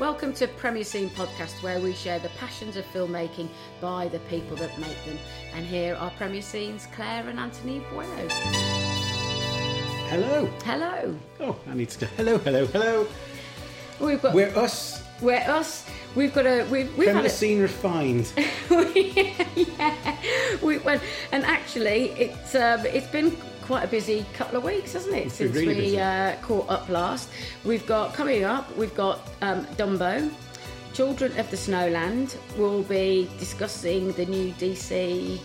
Welcome to Premier Scene Podcast, where we share the passions of filmmaking by the people that make them. And here are Premier Scenes Claire and Anthony Bueno. Hello. Hello. Oh, I need to go. Hello, hello, hello. We've got We're us. we're us. We've got a we've we've Premier had a, Scene refined. yeah. We went and actually it's um, it's been quite a busy couple of weeks, hasn't it? been Since really we uh, caught up last. We've got coming up. We've got um, Dumbo. Children of the Snowland We'll be discussing the new DC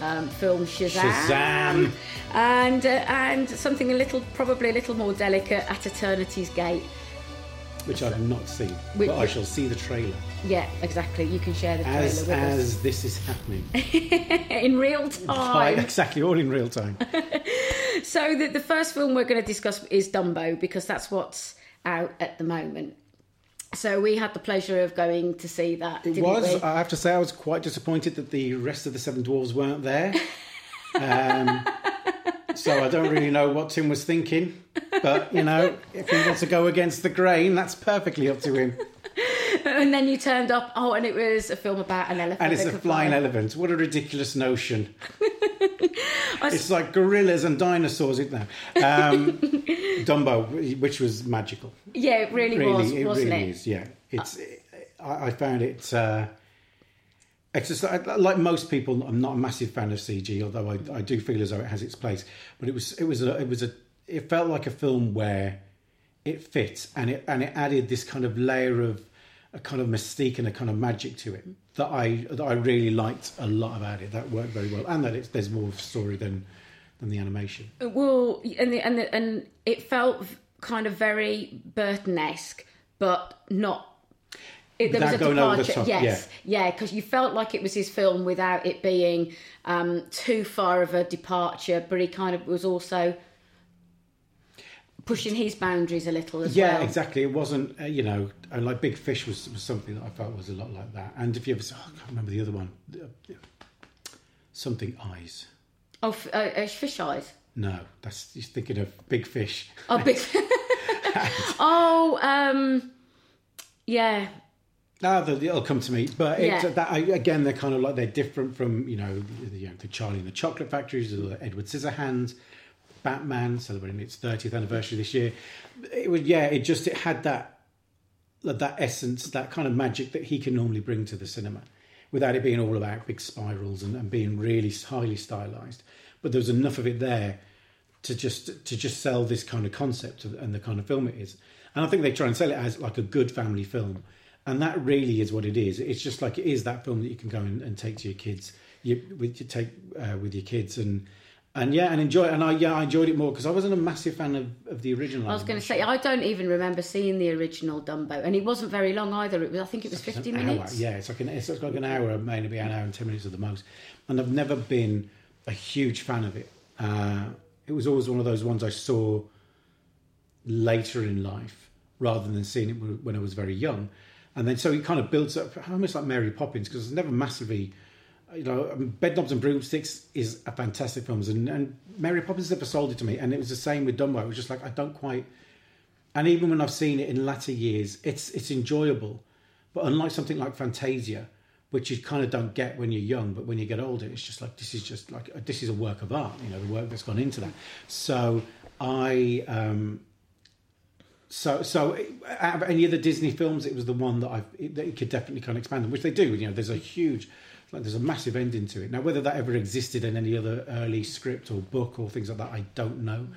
um, film Shazam, Shazam. and uh, and something a little probably a little more delicate at Eternity's Gate. Which I've not seen, Which- but I shall see the trailer Yeah, exactly. You can share the trailer as with as this is happening. in real time. exactly, all in real time. So the, the first film we're going to discuss is Dumbo because that's what's out at the moment. So we had the pleasure of going to see that. It was. we? I have to say, I was quite disappointed that the rest of the Seven Dwarves weren't there. Um, so I don't really know what Tim was thinking, but you know, if he wants to go against the grain, that's perfectly up to him. and then you turned up. Oh, and it was a film about an elephant. And it's a flying fly. elephant. What a ridiculous notion. It's like gorillas and dinosaurs, isn't it? Um, Dumbo, which was magical. Yeah, it really, Really, was, it wasn't really it? is. Yeah, it's. I, I found it. Uh, just like most people. I'm not a massive fan of CG, although I, I do feel as though it has its place. But it was it was a, it was a it felt like a film where it fit and it and it added this kind of layer of a kind of mystique and a kind of magic to it that I that I really liked a lot about it. That worked very well, and that it's, there's more story than than the animation. Uh, well, and the, and the, and it felt kind of very Burton-esque, but not. It, there was a Without over the departure, top, yes, yeah, because you felt like it was his film without it being um, too far of a departure, but he kind of was also pushing his boundaries a little as Yeah, well. Yeah, exactly. It wasn't, uh, you know, and like Big Fish was, was something that I felt was a lot like that. And if you ever, saw, oh, I can't remember the other one, something eyes. Oh, f- uh, uh, fish eyes. No, that's you're thinking of Big Fish. Oh, big. oh, um, yeah, The- it'll come to me. But Yeah. that again, they're kind of like they're different from you know, the, you know, the Charlie and the Chocolate Factories, or the Edward Scissorhands, Batman celebrating its 30th anniversary this year. It would, yeah, it just it had that that essence, that kind of magic that he can normally bring to the cinema, without it being all about big spirals and, and being really highly stylized. But there was enough of it there to just to just sell this kind of concept and the kind of film it is. And I think they try and sell it as like a good family film, and that really is what it is. It's just like it is that film that you can go and, and take to your kids, you, with you take uh, with your kids and. And yeah, and enjoy it. And I yeah, I enjoyed it more because I wasn't a massive fan of, of the original. I was going to say I don't even remember seeing the original Dumbo, and it wasn't very long either. It was, I think, it was It's fifty minutes. Hour. Yeah, it's like an it's like an hour, maybe an hour and ten minutes at the most. And I've never been a huge fan of it. Uh, it was always one of those ones I saw later in life rather than seeing it when I was very young. And then so it kind of builds up almost like Mary Poppins because it's never massively. You know, um, Bedknobs and Broomsticks is a fantastic film, and, and Mary Poppins never sold it to me. And it was the same with Dumbo. It was just like I don't quite and even when I've seen it in latter years, it's it's enjoyable. But unlike something like Fantasia, which you kind of don't get when you're young, but when you get older, it's just like this is just like this is a work of art. You know, the work that's gone into that. So I. Um, so, so out of any of the Disney films, it was the one that I that it could definitely kind of expand on, which they do. You know, there's a huge, like, there's a massive ending to it. Now, whether that ever existed in any other early script or book or things like that, I don't know.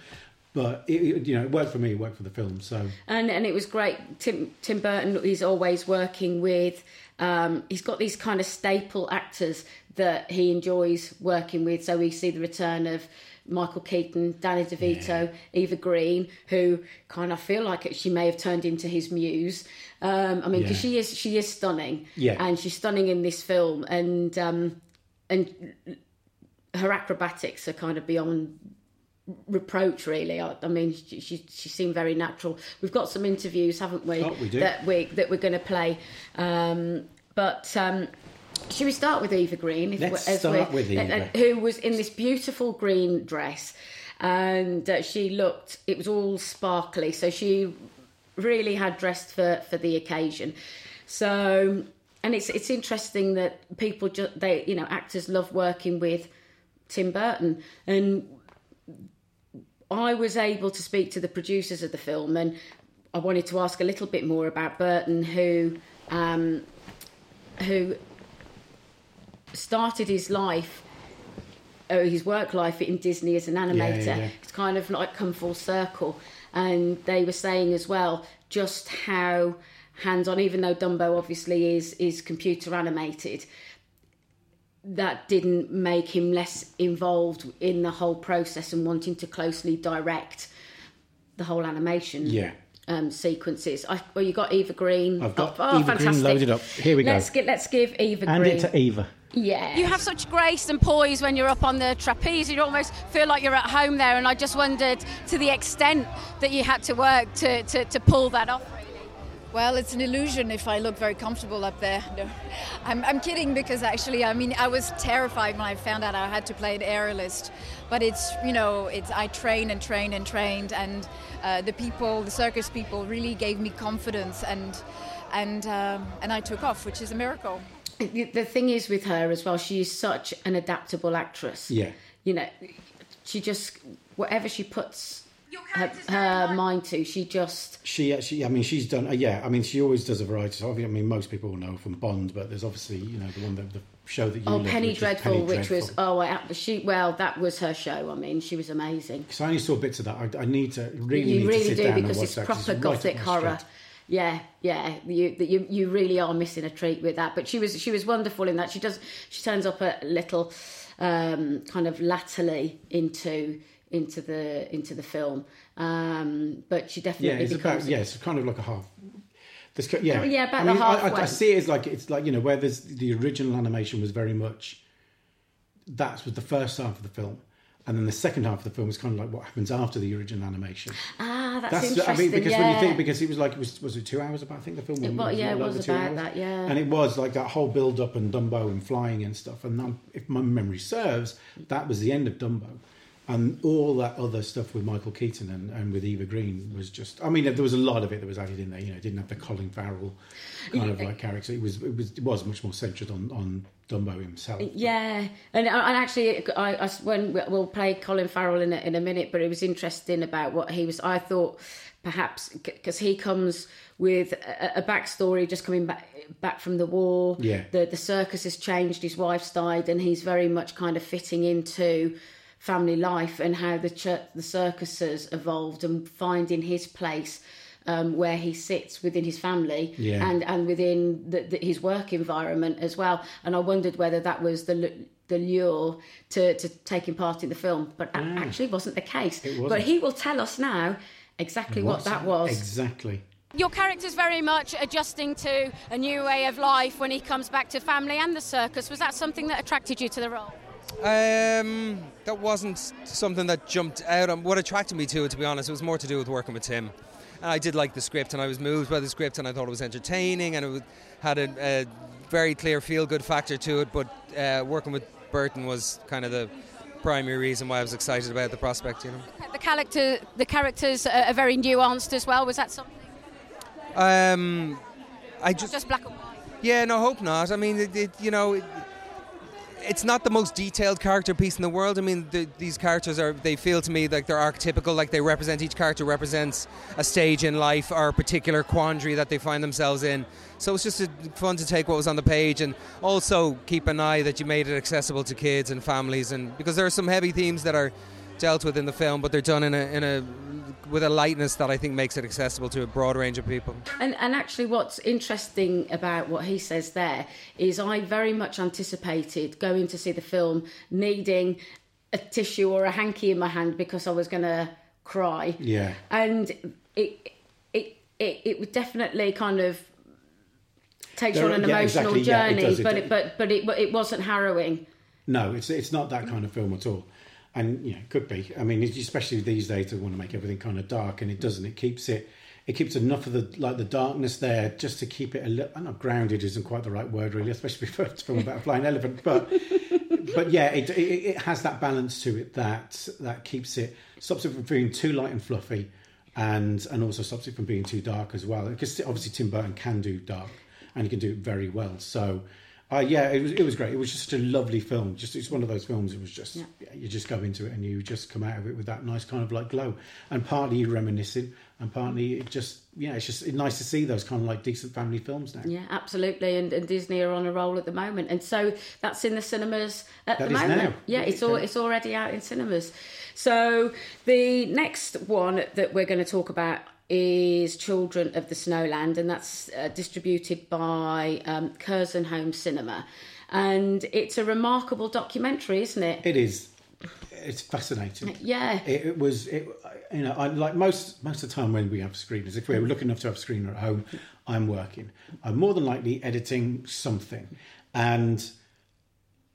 But it- you know, it worked for me. It worked for the film. So and and it was great. Tim Tim Burton is always working with. Um, he's got these kind of staple actors that he enjoys working with. So we see the return of Michael Keaton, Danny DeVito, Eva Green, who kind of feel like she may have turned into his muse. Um, I mean, because Yeah. she is she is stunning, Yeah. and she's stunning in this film, and um, and her acrobatics are kind of beyond reproach really I, I mean she, she she seemed very natural we've got some interviews haven't we, Oh, we do. that we that we're going to play um but um should we start with Eva Green? If Let's as start with Eva. Who was in this beautiful green dress, and uh, she looked. It was all sparkly. So she really had dressed for for the occasion. So, and it's it's interesting that people just they you know actors love working with Tim Burton and. I was able to speak to the producers of the film, and I wanted to ask a little bit more about Burton, who um, who started his life, uh, his work life in Disney as an animator. yeah, yeah. It's kind of like come full circle. And they were saying as well just how hands on, even though Dumbo obviously is is computer animated, that didn't make him less involved in the whole process and wanting to closely direct the whole animation Yeah. um, sequences. I, well, you got Eva Green. I've got Oh, Eva Green fantastic. loaded up. Here we go. Let's get let's give Eva Hand Green. it to Eva. Yeah. You have such grace and poise when you're up on the trapeze. You almost feel like you're at home there. And I just wondered to the extent that you had to work to, to, to pull that off. Really. Well, it's an illusion if I look very comfortable up there. No, I'm, I'm kidding because actually, I mean, I was terrified when I found out I had to play an aerialist. But it's, you know, it's I train and train and trained, and uh, the people, the circus people, really gave me confidence, and and um, and I took off, which is a miracle. The the thing is with her as well, she is such an adaptable actress. Yeah. You know, she just whatever she puts her, her mind to, she just She actually, I mean, she's done. Uh, yeah, I mean, she always does a variety. So, I mean, most people will know from Bond, but there's obviously, you know, the one that the show that you. oh loved, Penny which Dreadful, Penny which was oh I, she well that was her show. I mean, she was amazing. Because I only saw bits of that. I, I need to really you need really to sit do down because it's proper gothic my horror. street. Yeah, yeah, you, you you really are missing a treat with that. But she was she was wonderful in that. She does she turns up a little um, kind of latterly into into the into the film, um, but she definitely Yeah, it's becomes about yeah, it's kind of like a half. This, yeah, Oh, yeah, about I mean, the I, I, I see it as like it's like you know where there's the original animation was very much. That was the first half of the film, and then the second half of the film is kind of like what happens after the original animation. ah that's, That's interesting. I mean because yeah. when you think because it was like it was was it two hours about I think the film It was yeah, it was about hours? that, yeah. and it was like that whole build up and Dumbo and flying and stuff and um, if my memory serves that was the end of Dumbo and all that other stuff with Michael Keaton and, and with Eva Green was just I mean there was a lot of it that was added in there you know it didn't have the Colin Farrell kind of like character it was it was it was much more centered on on Dumbo himself uh, Yeah, and uh, and actually, I, I when we'll play Colin Farrell in a, in a minute, but it was interesting about what he was. I thought perhaps because he comes with a, a backstory, just coming back back from the war. Yeah. the the circus has changed. His wife's died, and he's very much kind of fitting into family life and how the church, the circus has evolved and finding his place. Um, where he sits within his family Yeah. and and within the, the, his work environment as well. And I wondered whether that was the lu- the lure to, to taking part in the film, but that actually wasn't the case. It wasn't. But he will tell us now exactly what What's- that was. exactly Your character's very much adjusting to a new way of life when he comes back to family and the circus. Was that something that attracted you to the role? Um, that wasn't something that jumped out. on What attracted me to it, to be honest, it was more to do with working with Tim. And I did like the script, and I was moved by the script, and I thought it was entertaining, and it had a, a very clear feel-good factor to it. But uh, working with Burton was kind of the primary reason why I was excited about the prospect. You know. The character, the characters are, are very nuanced as well. Was that something? Um, I just Just black and white. Yeah, no, hope not. I mean, it, it, you know, it, it's not the most detailed character piece in the world. I mean, the, these characters are, they feel to me like they're archetypical, like they represent, each character represents a stage in life or a particular quandary that they find themselves in. So it's just uh fun to take what was on the page and also keep an eye that you made it accessible to kids and families. And because there are some heavy themes that are dealt with in the film, but they're done in a, in a with a lightness that I think makes it accessible to a broad range of people. And, and actually, what's interesting about what he says there is I very much anticipated going to see the film needing a tissue or a hanky in my hand because I was going to cry. yeah And it, it, it, it would definitely kind of takes you on an yeah, emotional exactly, yeah, it journey, does, it but, does. it, but, but, it, it wasn't harrowing. No, it's it's not that kind of film at all. And you know, it could be. I mean, especially these days, they want to make everything kind of dark, and it doesn't. It keeps it. It keeps enough of the like the darkness there just to keep it a little. Not grounded isn't quite the right word, really, especially for a film about a flying elephant. But but yeah, it, it it has that balance to it that that keeps it stops it from being too light and fluffy, and and also stops it from being too dark as well. Because obviously Tim Burton can do dark, and he can do it very well. So. Uh, yeah, it was it was great. It was just a lovely film. Just it's one of those films. It was just Yeah. you just go into it and you just come out of it with that nice kind of like glow. And partly you're reminiscing, and partly it just yeah, it's just nice to see those kind of like decent family films now. Yeah, absolutely. And, and Disney are on a roll at the moment, and so that's in the cinemas at That the moment. now. Yeah, it's all it's already out in cinemas. So the next one that we're going to talk about is Children of the Snowland, and that's uh, distributed by um, Curzon Home Cinema, and it's a remarkable documentary, isn't it? It is. It's fascinating. Yeah. It, it was. It, you know, I, like most most of the time when we have screeners, if we're lucky enough to have a screener at home, I'm working. I'm more than likely editing something, and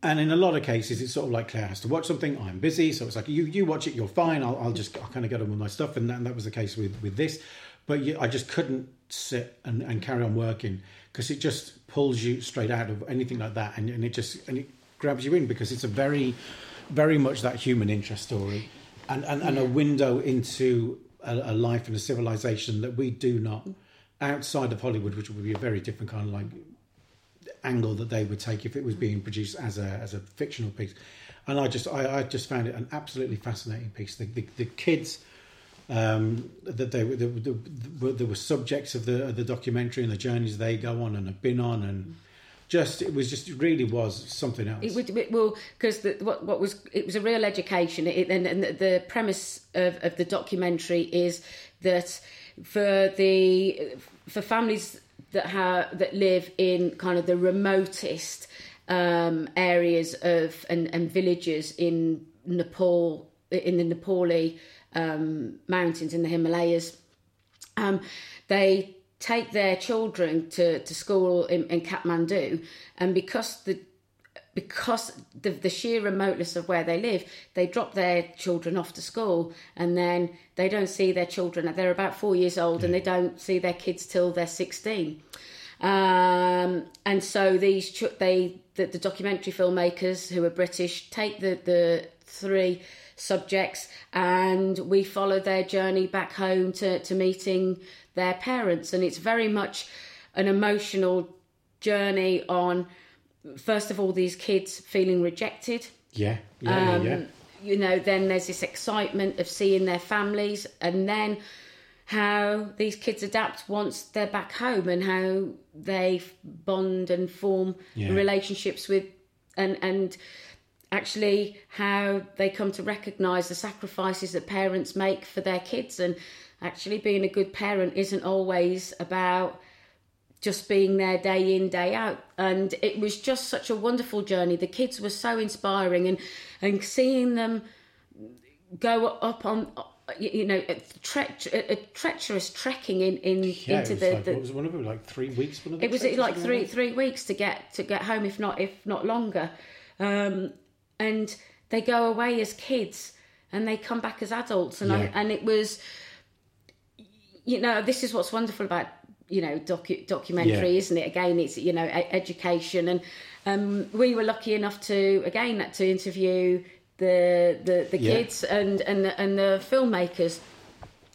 and in a lot of cases, it's sort of like Claire has to watch something. I'm busy, so it's like you you watch it, you're fine. I'll, I'll just I'll kind of get on with my stuff, and that, and that was the case with with this. But you, I just couldn't sit and, and carry on working because it just pulls you straight out of anything like that, and, and it just and it grabs you in because it's a very very much that human interest story, and and, and a window into a, a life and a civilization that we do not outside of Hollywood, which would be a very different kind of like angle that they would take if it was being produced as a as a fictional piece. And I just I, I just found it an absolutely fascinating piece. The the, the kids um, that they were the, the, the, there were subjects of the of the documentary and the journeys they go on and have been on and just it was just it really was something else. It would it, well because what what was it was a real education it, and, and the, the premise of, of the documentary is that for the for families that have that live in kind of the remotest um, areas of and, and villages in Nepal in the Nepali um, mountains in the Himalayas. Um, they take their children to, to school in, in Kathmandu, and because the because the, the sheer remoteness of where they live, they drop their children off to school, and then they don't see their children. They're about four years old, and they don't see their kids till they're sixteen. Um, and so these ch- they the, the documentary filmmakers who are British take the the three subjects and we follow their journey back home to, to meeting their parents and it's very much an emotional journey on first of all these kids feeling rejected. Yeah, yeah, um, yeah, you know then there's this excitement of seeing their families and then how these kids adapt once they're back home and how they bond and form Yeah. relationships with and and actually how they come to recognize the sacrifices that parents make for their kids. And actually being a good parent isn't always about just being there day in day out and it was just such a wonderful journey the kids were so inspiring and and seeing them go up on you know a, tre- a treacherous trekking in, in Yeah, into the, like, the what was one of them like three weeks? One of the it was like three three weeks to get to get home if not if not longer um and they go away as kids and they come back as adults and Yeah. I, and it was you know this is what's wonderful about you know docu- documentary Yeah. isn't it again it's you know education and um we were lucky enough to again to interview the the, the Yeah. kids and and the, and the filmmakers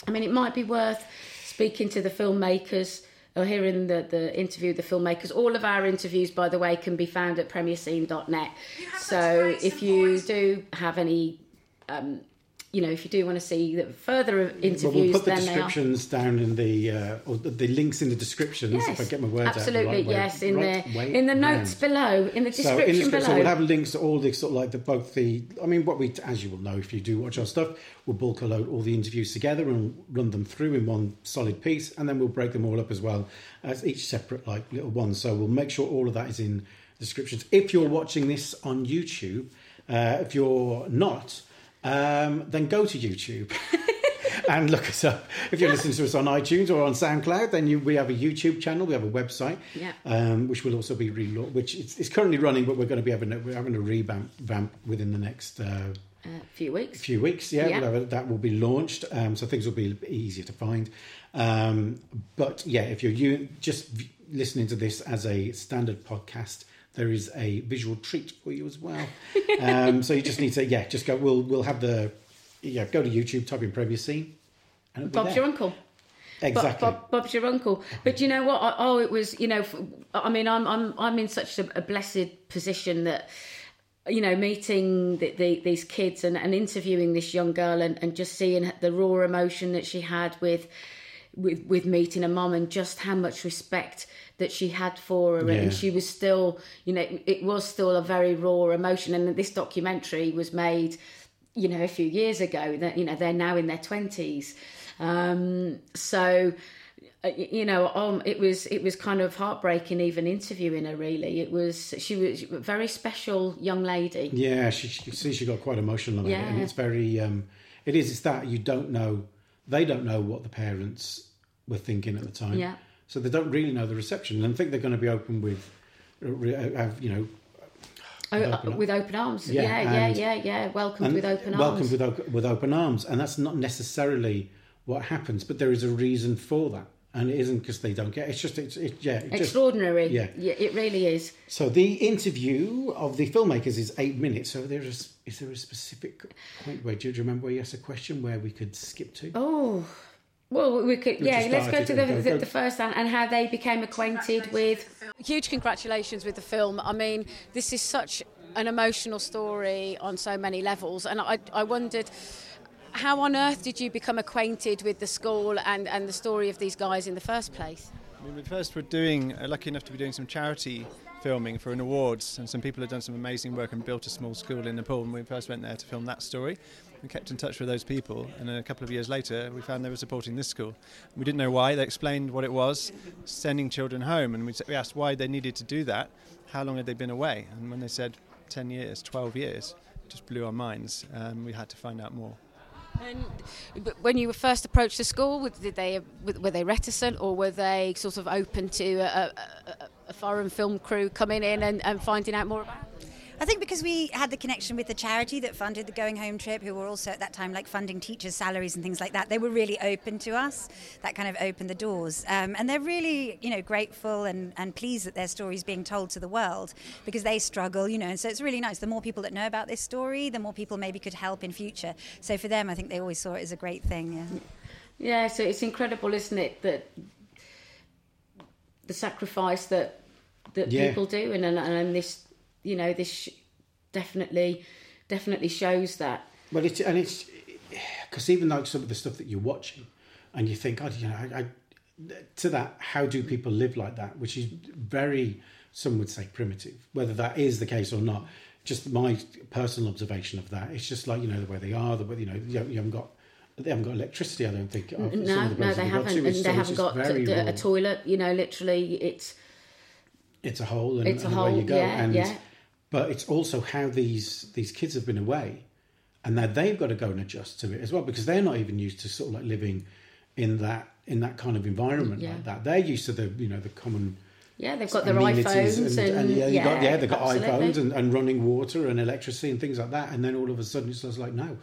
I mean, it might be worth speaking to the filmmakers or hearing the, the interview of the filmmakers. All of our interviews, by the way, can be found at premierscene.net. So if you do have any, um, you know, if you do want to see the further Well, interviews, we'll put the then they are. descriptions down in the uh, or the, links in the descriptions if I get my words absolutely, out. right way- yes, in right the in the notes round. below, in the description So in the description, below. we'll have links to all the sort of like the both the. I mean, what we, as you will know, if you do watch our stuff, we'll bulk a load all the interviews together and run them through in one solid piece, and then we'll break them all up as well as each separate like little one. So we'll make sure all of that is in descriptions. If you're watching this on YouTube, uh, if you're not, um, then go to YouTube. and look us up. If you're listening to us on iTunes or on SoundCloud, then you, we have a YouTube channel, we have a website, Yeah. um, which will also be relau which it's, it's currently running, but we're going to be having a, we're having a revamp vamp within the next uh, a few weeks. few weeks. Yeah, Yeah. we'll a- that will be launched, um, so things will be easier to find. Um, but yeah, if you're you, just v- listening to this as a standard podcast. There is a visual treat for you as well. Um, so you just need to, yeah, just go. We'll we'll have the, yeah, go to YouTube, type in Premier Scene, And Bob's there. your uncle. Exactly. Bob, Bob, Bob's your uncle. But you know what? I, oh, it was. You know, I mean, I'm I'm I'm in such a, a blessed position that. You know, meeting the, the, these kids and, and interviewing this young girl and, and just seeing the raw emotion that she had with with with meeting a mum and just how much respect that she had for her Yeah. and she was still you know it was still a very raw emotion and this documentary was made you know a few years ago that you know they're now in their 20s um so uh, you know um it was it was kind of heartbreaking even interviewing her really it was she was a very special young lady Yeah, she, she see she got quite emotional about it, and it's very. Um, it is. It's that you don't know. They don't know what the parents were thinking at the time. Yeah. So they don't really know the reception, and think they're going to be open with, uh, re- uh, have you know, Oh, With uh, open with open arms. Yeah, yeah yeah yeah yeah. Welcomed with open welcomed arms. with with open arms, and that's not necessarily what happens, but there is a reason for that, and it isn't because they don't get. It's just it's it, yeah. It just, extraordinary yeah. it really is so the interview of the filmmakers is eight minutes. So there is is there a specific point where do you remember where you asked a question where we could skip to? Oh, well, we could. We yeah, let's go to the, go- the, go- the first and, and how they became acquainted with. Huge congratulations with the film. I mean, this is such an emotional story on so many levels, and I, I wondered. How on earth did you become acquainted with the school and, and the story of these guys in the first place? I mean, we first were doing, uh, lucky enough to be doing some charity filming for an awards, and some people had done some amazing work and built a small school in Nepal. And we first went there to film that story. We kept in touch with those people, and a couple of years later, we found they were supporting this school. We didn't know why. They explained what it was, sending children home, and we, asked why they needed to do that. How long had they been away? And when they said 10 years, 12 years, just blew our minds. Um, we had to find out more. And when you were first approached the school, did they were they reticent or were they sort of open to a, a, a- a foreign film crew coming in and, and finding out more about? it? I think because we had the connection with the charity that funded the going home trip, who were also at that time like funding teachers' salaries and things like that, they were really open to us. That kind of opened the doors, um, and they're really, you know, grateful and, and pleased that their story is being told to the world because they struggle, you know. And so it's really nice. The more people that know about this story, the more people maybe could help in future. So for them, I think they always saw it as a great thing. Yeah. Yeah, so it's incredible, isn't it, that the sacrifice that that Yeah. people do, and and, and this, you know, this sh- definitely definitely shows that. Well, it's and it's because even like some of the stuff that you're watching, and you think, oh, you know, I, I, to that, how do people live like that? Which is very, some would say, primitive. Whether that is the case or not, just my personal observation of that. It's just like you know the way they are, the way you know you haven't you haven't got. They haven't got electricity, I don't think. of some No, of the no, they haven't, to. and they haven't got a raw. toilet. You know, literally, it's It's a hole, and, It's a and away hole, you go. yeah, and, yeah. But it's also how these these kids have been away, and now they've got to go and adjust to it as well because they're not even used to sort of like living in that in that kind of environment Yeah. like that. They're used to the you know the common yeah, they've got their iPhones and, and, yeah, you got, yeah, they've got absolutely. iPhones and, and running water and electricity and things like that. And then all of a sudden it's just like no,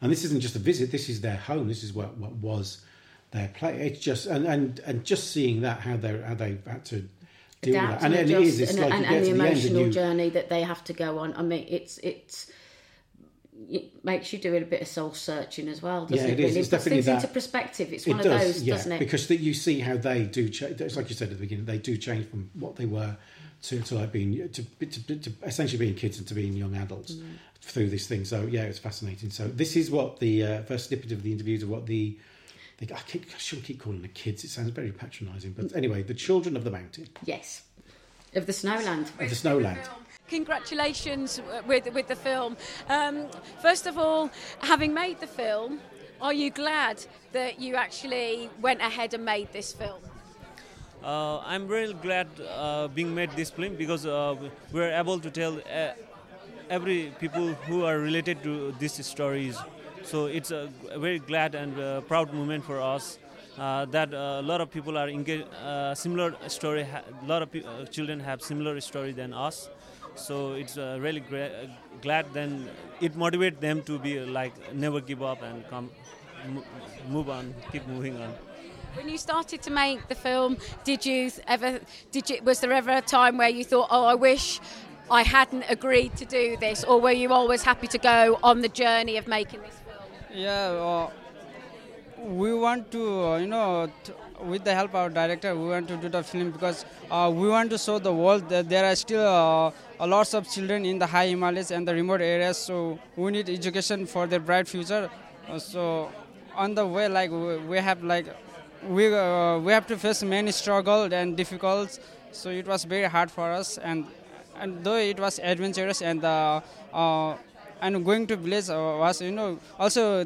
and this isn't just a visit. This is their home. This is what what was their play. It's just and and and just seeing that how they how they had to deal adapt that. And, and, adjust is. And, like and, and the to the emotional you journey that they have to go on. I mean, it's it's it makes you do a bit of soul searching as well, doesn't Yeah, it? it is. Really, It's puts definitely things into perspective. It's It does, of those, yeah, doesn't it? because that you see how they do change. It's like you said at the beginning, they do change from what they were to, to like being to, to, to essentially being kids and to being young adults Mm. through this thing. So yeah, it's fascinating. So this is what the uh, first snippet of the interviews of what the, the I, keep, I shouldn't keep calling the kids. It sounds very patronising, but anyway, the children of the mountain yes, of the Snowland. of the snowland. Congratulations with with the film. Um, first of all, having made the film, are you glad that you actually went ahead and made this film? Uh, I'm really glad uh, being made this film because uh, we're able to tell uh, every people who are related to these stories. So it's a very glad and uh, proud moment for us uh, that uh, a lot of people are engaged. Similar story. A lot of pe- children have similar story than us. So it's really gra- glad. Then it motivates them to be like never give up and come mo- move on, keep moving on. When you started to make the film, did you ever did you was there ever a time where you thought, "Oh, I wish I hadn't agreed to do this," or were you always happy to go on the journey of making this? Yeah, uh, we want to, uh, you know, t- with the help of director, we want to do the film because uh, we want to show the world that there are still uh, a lots of children in the high Himalayas and the remote areas. So we need education for their bright future. Uh, so on the way, like we, we have like we uh, we have to face many struggles and difficulties. So it was very hard for us, and and though it was adventurous and and going to village uh, was you know also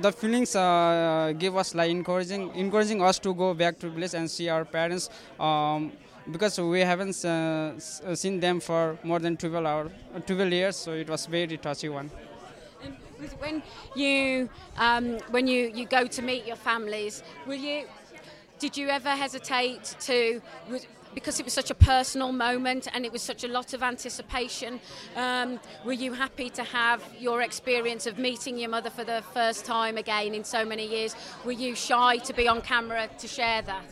the feelings uh, give us like encouraging encouraging us to go back to village and see our parents um, because we haven't uh, seen them for more than 12 hour, 12 years so it was very touchy one When you um, when you, you go to meet your families, will you? Did you ever hesitate to? Because it was such a personal moment and it was such a lot of anticipation. Um, were you happy to have your experience of meeting your mother for the first time again in so many years? Were you shy to be on camera to share that?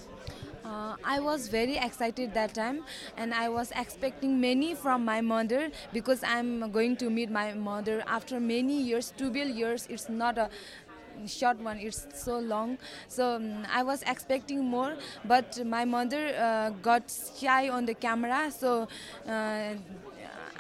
Uh, I was very excited that time, and I was expecting many from my mother because I'm going to meet my mother after many years, 12 years. It's not a short one it's so long. So um, i was expecting more but my mother uh, got shy on the camera so uh,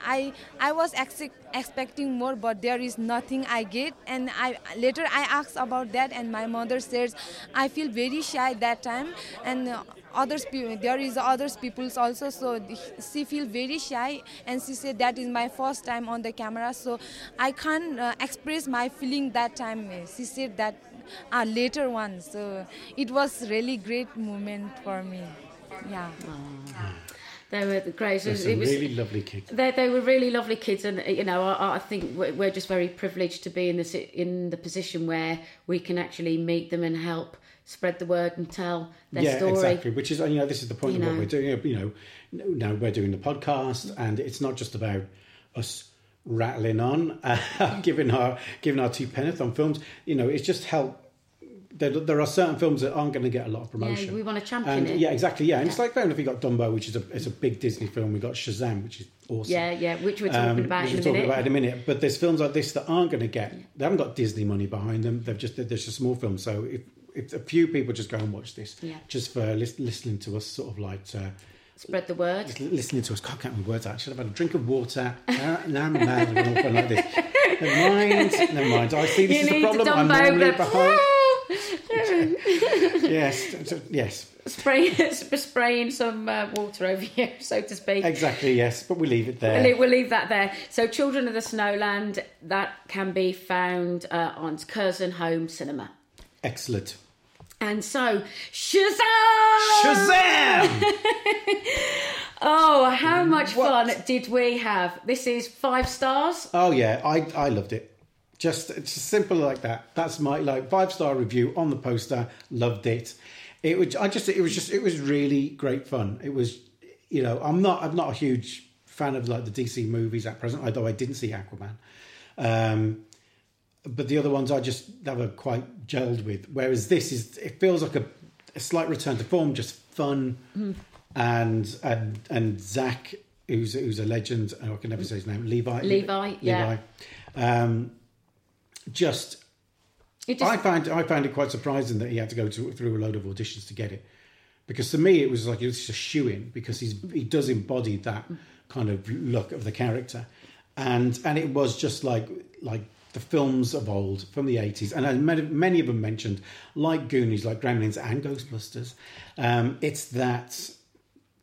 I I was ex- expecting more, but there is nothing I get. And I later I asked about that, and my mother says I feel very shy that time, and others there is others people's also. So she feel very shy, and she said that is my first time on the camera, so I can't uh, express my feeling that time. She said that uh, later one. So it was really great moment for me. Yeah. They were the great. Some was- really lovely kids. They, they were really lovely kids, and you know, I, I think we're just very privileged to be in this in the position where we can actually meet them and help spread the word and tell their yeah, story. exactly. Which is, you know, this is the point You of what we're doing. You know, now we're doing the podcast, and it's not just about us rattling on, uh, giving our giving our two penneth on films. You know, it's just help. There, there are certain films that aren't going to get a lot of promotion. Yeah, we want to champion and it. yeah, exactly. Yeah, and it's like fair enough. We got Dumbo, which is a it's a big Disney film. We got Shazam, which is awesome. Yeah, yeah, which we're talking Um, about which in a we're talking minute. about in a minute. But there's films like this that aren't going to get. They haven't got Disney money behind them. They've just they're just a small film. So if if a few people just go and watch this, Yeah. just for lis- listening to us, sort of like. Uh, Spread the word. listening to us, can't get my words out. I should have had a drink of water. Now I'm mad and all like this. Never mind, never mind. I see this You is a problem. I'm normally behind. yes, yes, Spray, spraying some uh, water over you, so to speak. exactly. Yes, but we leave it there. We'll leave, we'll leave that there. So, Children of the Snowland, that can be found uh, on Curzon Home Cinema. Excellent. And so, Shazam! Shazam! Oh, how much fun did we have? This is five stars. Oh yeah, I I loved it. Just it's simple like that. That's my like five star review on the poster. Loved it. It was I just it was just it was really great fun. It was you know I'm not I'm not a huge fan of like the DC movies at present. Although I didn't see Aquaman, um, but the other ones I just never quite gelled with. Whereas this is it feels like a, a slight return to form, just fun and and and Zach, who's who's a legend. I can never say his name. Levi. Levi, yeah. Levi. Um, just, It just I found I found it quite surprising that he had to go to, through a load of auditions to get it, because to me it was like it was just a shoe in because he's he does embody that kind of look of the character, and and it was just like like the films of old from the 80s and many, many of them mentioned like Goonies like Gremlins and Ghostbusters. Um, it's that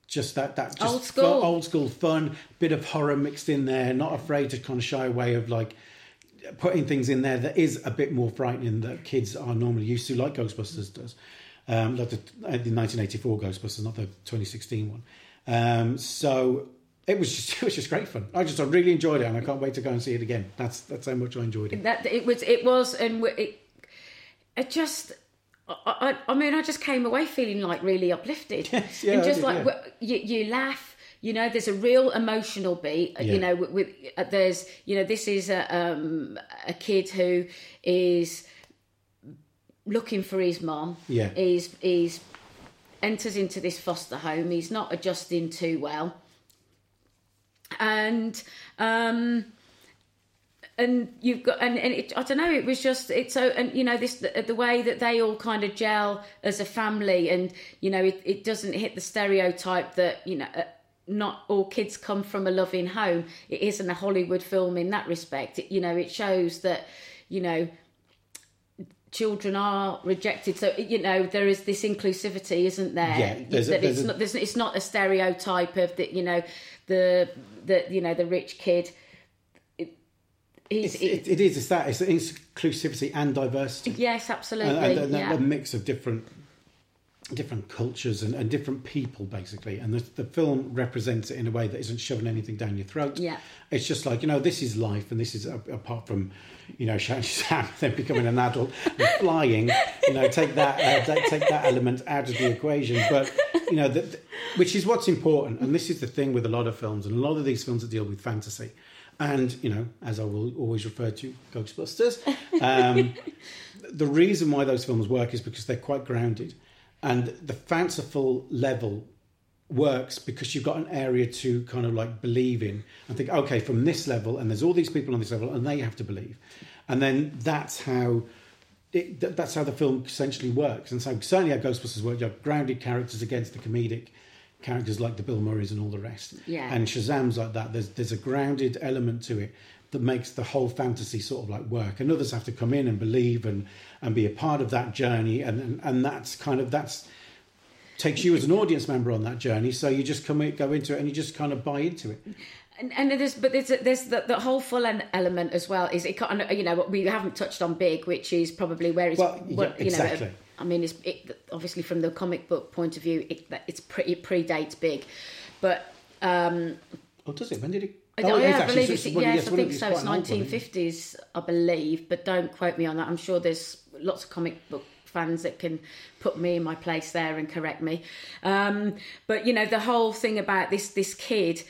just that that just Old school. old school fun bit of horror mixed in there not afraid to kind of shy away of like putting things in there that is a bit more frightening that kids are normally used to like ghostbusters does. Um, like the, uh, the 1984 ghostbusters not the 2016 one. Um, so it was just it was just great fun. I just i really enjoyed it and i can't wait to go and see it again. That's that's how much i enjoyed it. That it was it was and it, it just I, I, I mean I just came away feeling like really uplifted. Yes, yeah, and just did, like yeah. you, you laugh you know there's a real emotional beat uh, Yeah. you know with, with uh, there's you know this is a um a kid who is looking for his mom Yeah. he's he's enters into this foster home he's not adjusting too well and um and you've got and, and it, I don't know it was just it's so and you know this the, the way that they all kind of gel as a family and you know it, it doesn't hit the stereotype that you know not all kids come from a loving home it isn't a Hollywood film in that respect it, you know it shows that you know children are rejected so you know there is this inclusivity isn't there Yeah, there's a- there's it's a- not there's, it's not a stereotype of the you know the the you know the rich kid it, he's, it, it is. It's that. It's inclusivity and diversity. yes absolutely and, and, and yeah. a mix of different different cultures and, and different people basically. And the, the film represents it in a way that isn't shoving anything down your throat. Yeah. it's just like you know this is life and this is apart from you know Shazam then becoming an adult and flying you know take that uh, take that element out of the equation. But you know that which is what's important. And this is the thing with a lot of films and a lot of these films that deal with fantasy. And you know as I will always refer to Ghostbusters um, the reason why those films work is because they're quite grounded and the fanciful level works because you've got an area to kind of like believe in and think okay from this level and there's all these people on this level and they have to believe. And then that's how it, th- that's how the film essentially works. And so certainly how ghostbusters work you have grounded characters against the comedic characters like the bill murrays and all the rest. Yeah. and shazam's like that. There's there's a grounded element to it that makes the whole fantasy sort of like work. And others have to come in and believe and and be a part of that journey. And and, and that's kind of that's takes you as an audience member on that journey. So you just come in, go into it and you just kind of buy into it. And, and there's but there's there's the, the whole full element as well is it kind of you know we haven't touched on big which is probably where it's Well, yeah, what, you know exactly. I mean it's it, obviously from the comic book point of view it, it's pretty it predates big. But um oh does it? When did it I, oh, yeah, I believe it's it's, yes, I think so. It's quite an old one, 1950s, I believe, but don't quote me on that. I'm sure there's lots of comic book fans that can put me in my place there and correct me. Um, but you know, the whole thing about this this kid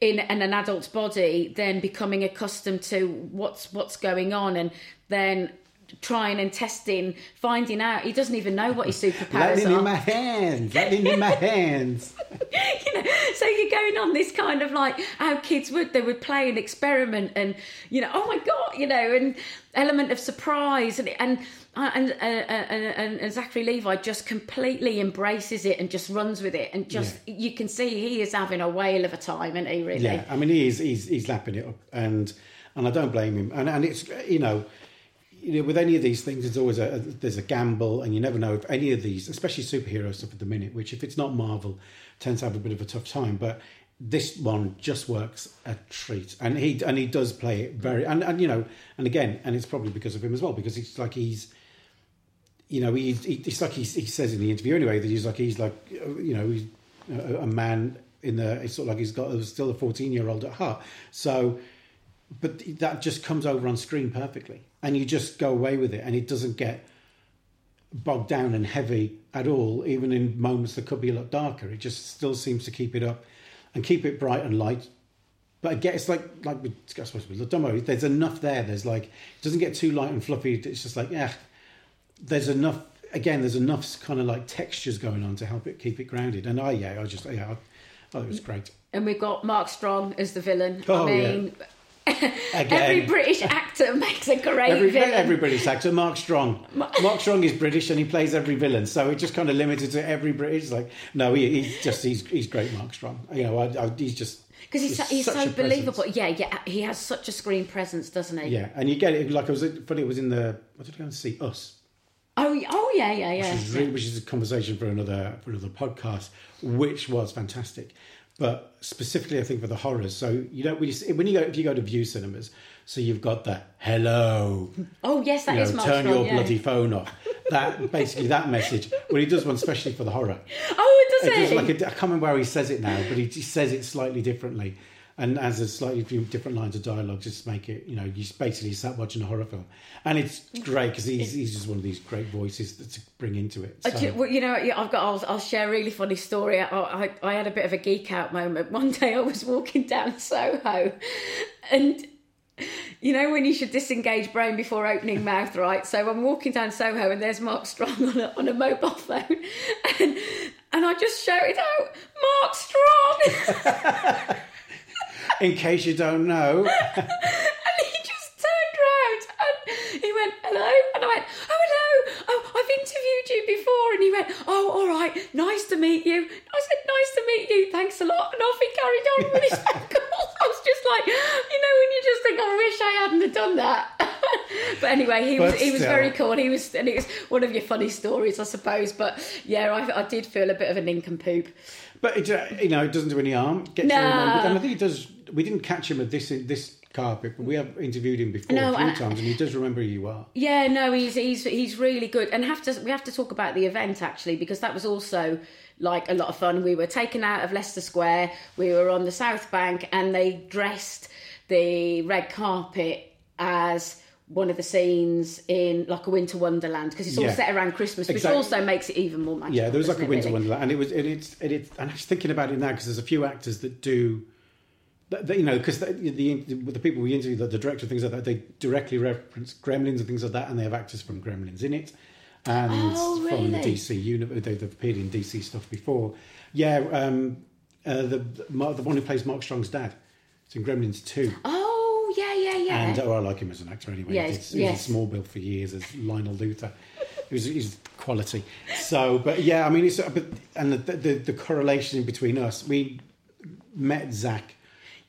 in, in an adult's body, then becoming accustomed to what's what's going on, and then trying and testing, finding out. He doesn't even know what his superpowers Lightning are. in my hands, lightning in my hands. you know, so you're going on this kind of like how kids would they would play and experiment and you know oh my god you know and element of surprise and and uh, and, uh, and, and Zachary Levi just completely embraces it and just runs with it and just you can see he is having a whale of a time and he really Yeah, I mean, he is, he's, he's lapping it up, and and I don't blame him. And and it's you know, you know, with any of these things, it's always a, a there's a gamble, and you never know if any of these, especially superhero stuff at the minute, which if it's not Marvel, tends to have a bit of a tough time. But this one just works a treat, and he and he does play it very, and and you know, and again, and it's probably because of him as well, because it's like he's you know, he, he it's like he, he says in the interview anyway that he's like he's like you know he's a, a man in the it's sort of like he's got still a fourteen year old at heart. So, but that just comes over on screen perfectly, and you just go away with it, and it doesn't get bogged down and heavy at all, even in moments that could be a lot darker. It just still seems to keep it up and keep it bright and light. But again, it's like like I suppose with Dumbo, there's enough there. There's like it doesn't get too light and fluffy. It's just like yeah, there's enough. Again, there's enough kind of like textures going on to help it keep it grounded. And I yeah, I just yeah, I, oh, it was great. and we've got Mark Strong as the villain Oh, I mean Again, every British actor makes a great Every, villain every British actor, Mark Strong. Mark Strong is British and he plays every villain, so it just kind of limited to every British. Like, no, he, he's just he's he's great, Mark Strong. You know, I, I, he's just because he's, he's he's so a presence. believable yeah yeah he has such a screen presence doesn't he yeah, and you get it. Like I was funny. It was in the what did I go and see? Us. oh oh yeah yeah yeah, which is, really, which is a conversation for another for another podcast, which was fantastic. But specifically, I think for the horrors. So you don't when you, see- when you go if you go to Vue cinemas, so you've got the hello, oh yes that you is know, turn your yeah. bloody phone off. That basically that message. Well, he does one especially for the horror. oh does It does like a, I can't remember how he says it now, but he, he says it slightly differently, and as a slightly few different lines of dialogue just make it. You know, you basically sat watching a horror film, and it's great because he's he's just one of these great voices that to bring into it. So- you- well, you know, I've got. I'll, I'll share a really funny story. I, I, I had a bit of a geek out moment. One day, I was walking down Soho, and you know when you should disengage brain before opening mouth, right? So I'm walking down Soho, and there's Mark Strong on a, on a mobile phone, and and I just shouted out, "Mark Strong!" in case you don't know. and he just turned round and he went, hello. And I went, oh, hello. Oh, I've interviewed you before. And he went, oh, all right. Nice to meet you. I said, nice to meet you. Thanks a lot. And off he carried on with his phone calls. I was just like, you know, when you just think, I wish I hadn't done that. but anyway, he was he was very cool. And he was and it was one of your funny stories, I suppose. But yeah, I, I did feel a bit of a nincompoop. But it, uh, you know, it doesn't do any harm. No. I think it does we didn't catch him at this this carpet, but we have interviewed him before No, a few and- times, and he does remember who you are. Yeah, no, he's he's he's really good, and have to we have to talk about the event actually because that was also like a lot of fun. We were taken out of Leicester Square, we were on the South Bank, and they dressed the red carpet as one of the scenes in like a winter wonderland because it's all Yeah. set around Christmas, which Exactly. also makes it even more magical. Yeah, there was like a winter really? wonderland, and it was. It, it's. It, it's. And I was thinking about it now because there's a few actors that do. You know, because the, the the people we interview, the, the director, things like that, they directly reference Gremlins and things like that, and they have actors from Gremlins in it, and Oh, from the? DC universe. They've appeared in DC stuff before. Yeah, um, uh, the the one who plays Mark Strong's dad. It's in Gremlins two. Oh yeah, yeah, yeah. And oh, I like him as an actor anyway. Yes, he did, he yes. was in Smallville for years as Lionel Luthor. He was he's quality. So, but yeah, I mean, it's but and the the, the correlation between us. We met Zach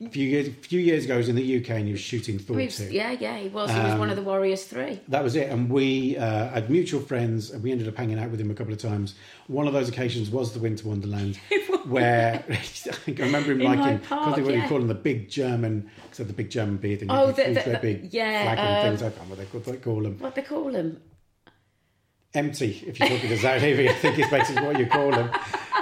a few years a few years ago. He was in the UK and he was shooting Thor yeah, yeah, he was. He was Um, one of the Warriors Three. That was it, and we uh, had mutual friends, and we ended up hanging out with him a couple of times. One of those occasions was the Winter Wonderland, where I think I remember him In liking. I can't think what yeah. you call him, the big German, because the big German beard and Oh, the, the- the- big yeah, flag and um, things. I can't remember what they, they call them. What they call him? Empty, if you're talking to Zach I think is basically what you call them.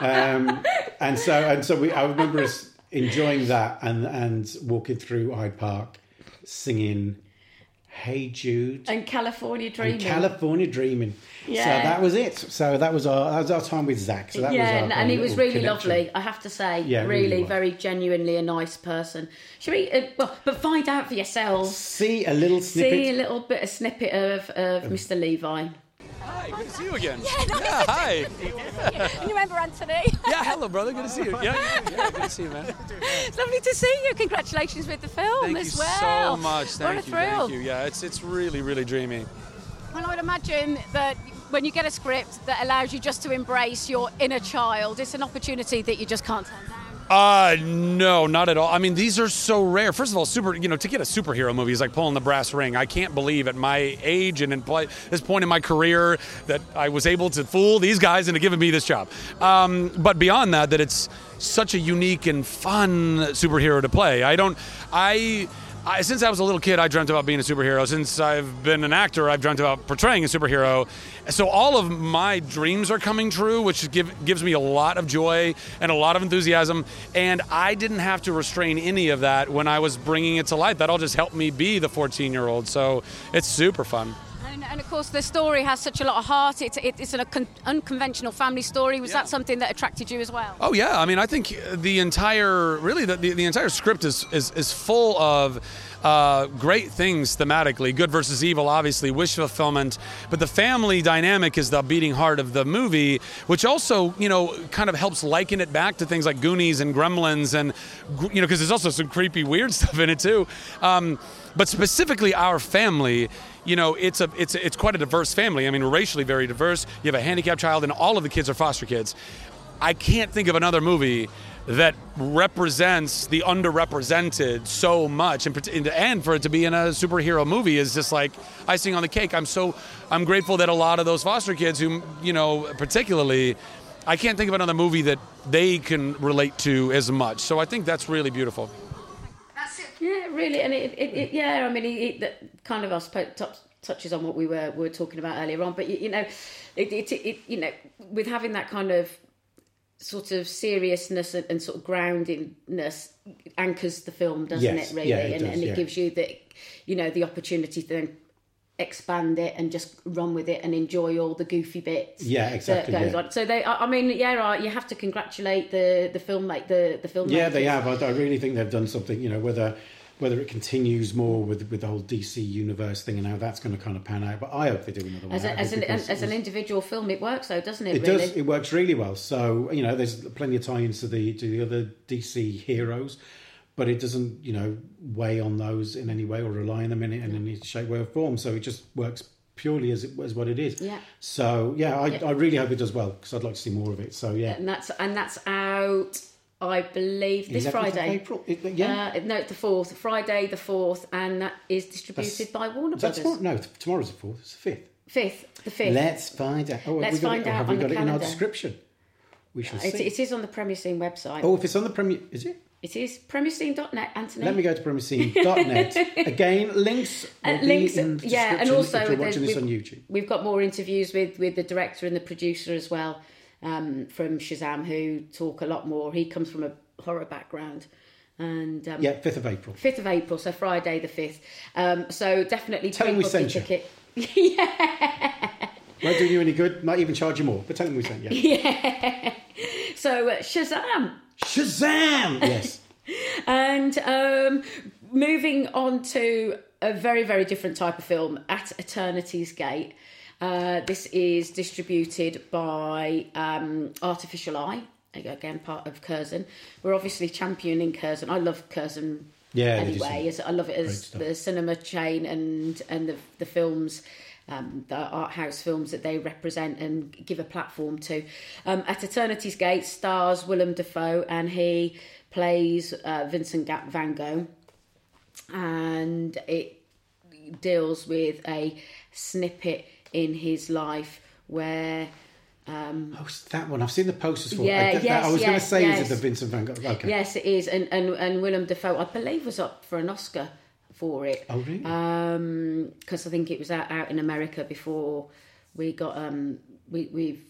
Um, and so, and so, we. I remember us enjoying that and and walking through Hyde Park, singing "Hey Jude." And California Dreaming. And California Dreaming. Yeah. So that was it. So that was our that was our time with Zach. So that yeah, was our and, he was really connection. lovely. I have to say, Yeah, really, really very genuinely a nice person. Should we? Uh, well, but find out for yourselves. See a little snippet. See a little bit of snippet of, of Mr. Levi. Hi, good to see you again. Yeah, nice yeah hi. You remember Anthony? Yeah, hello, brother. Good to see you. Yeah, yeah, yeah, good to see you, man. it's lovely to see you. Congratulations with the film Thank as well. Thank you so much. what a Thank you. thrill. Thank you. Yeah, it's it's really really dreamy. Well, I would imagine that when you get a script that allows you just to embrace your inner child, it's an opportunity that you just can't turn down. Uh, no, not at all. I mean, these are so rare. First of all, super. You know, to get a superhero movie is like pulling the brass ring. I can't believe at my age and pl- this point in my career that I was able to fool these guys into giving me this job. Um, but beyond that, that it's such a unique and fun superhero to play. I don't. I. I, since I was a little kid, I dreamt about being a superhero. Since I've been an actor, I've dreamt about portraying a superhero. So all of my dreams are coming true, which give, gives me a lot of joy and a lot of enthusiasm. And I didn't have to restrain any of that when I was bringing it to life. That all just helped me be the 14 year old. So it's super fun. And, and of course, the story has such a lot of heart. It's, it, it's an un- unconventional family story. Was that something that attracted you as well? Oh yeah, I mean, I think the entire, really, the, the, the entire script is is, is full of uh, great things thematically. Good versus evil, obviously, wish fulfillment, but the family dynamic is the beating heart of the movie, which also, you know, kind of helps liken it back to things like Goonies and Gremlins, and you know, because there's also some creepy, weird stuff in it too. Um, but specifically, our family you know, it's a it's it's quite a diverse family. I mean, racially very diverse. You have a handicapped child, and all of the kids are foster kids. I can't think of another movie that represents the underrepresented so much, and and for it to be in a superhero movie is just like icing on the cake. I'm so I'm grateful that a lot of those foster kids, who you know, particularly. I can't think of another movie that they can relate to as much. So I think that's really beautiful. Yeah, really, and it, it, it yeah, I mean, it, it that kind of I suppose touches on what we were were talking about earlier on, but you, you know, it, it, it you know, with having that kind of sort of seriousness and, and sort of groundedness anchors the film, doesn't Yes, it? Really, yeah, it and, does, and it yeah. gives you the, you know, the opportunity to then expand it and just run with it and enjoy all the goofy bits Yeah, exactly, that goes yeah. on so they I mean yeah you have to congratulate the the film like the the film Yeah, they have. I, I really think they've done something. You know, whether whether it continues more with with the whole DC universe thing and how that's going to kind of pan out. But I hope they do another one. as, a, out as, an, as an individual film it works though doesn't it, it really does. It works really well. So you know, there's plenty of tie-ins to the to the other DC heroes, but it doesn't you know weigh on those in any way or rely on them in, in any shape, way, or form. So it just works purely as it, as what it is. Yeah. So yeah, I, Yeah. I really hope it does well because I'd like to see more of it. So yeah. and that's and that's out. I believe this 11th of Friday. April? It- yeah. Uh, no, the fourth. Friday the fourth, and that is distributed That's- by Warner Brothers. tomorrow? No, tomorrow's the fourth. It's the fifth. Fifth, the fifth. Let's find out. Oh, Let's find it, out Have we got it in our description? We shall It, see. it is on the Premier Scene website. Oh, if it's on the Premier, is it? It is premierscene.net, Anthony. Let me go to premierscene.net. Again, links will Uh, links, yeah, and also if you're watching this we've- on YouTube. We've got more interviews with with the director and the producer as well um, from Shazam, who talk a lot more. He comes from a horror background, and um, Yeah, 5th of April. fifth of April, so Friday the fifth. Um, so definitely Tell him we sent you. ticket. Won't do you any good. Might even charge you more. But tell them we sent you. yeah. So uh, Shazam. Shazam! Yes. And um, moving on to a very, very different type of film, At Eternity's Gate. Uh, this is distributed by um, Artificial Eye, again, part of Curzon. We're obviously championing Curzon. I love Curzon Yeah, anyway. I love it as the cinema chain and, and the, the films. Um, the art house films that they represent and give a platform to. Um, At Eternity's Gate stars Willem Dafoe and he plays uh, Vincent Van Gogh, and it deals with a snippet in his life where. Um, Oh, that one. I've seen the posters for Yeah, it. I, that- yes, I was going to say, yes. is it the Vincent van Gogh? Okay. Yes, it is, and and and Willem Dafoe, I believe, was up for an Oscar for it. Oh, really? Because I think it was out, out in America before we got um we we've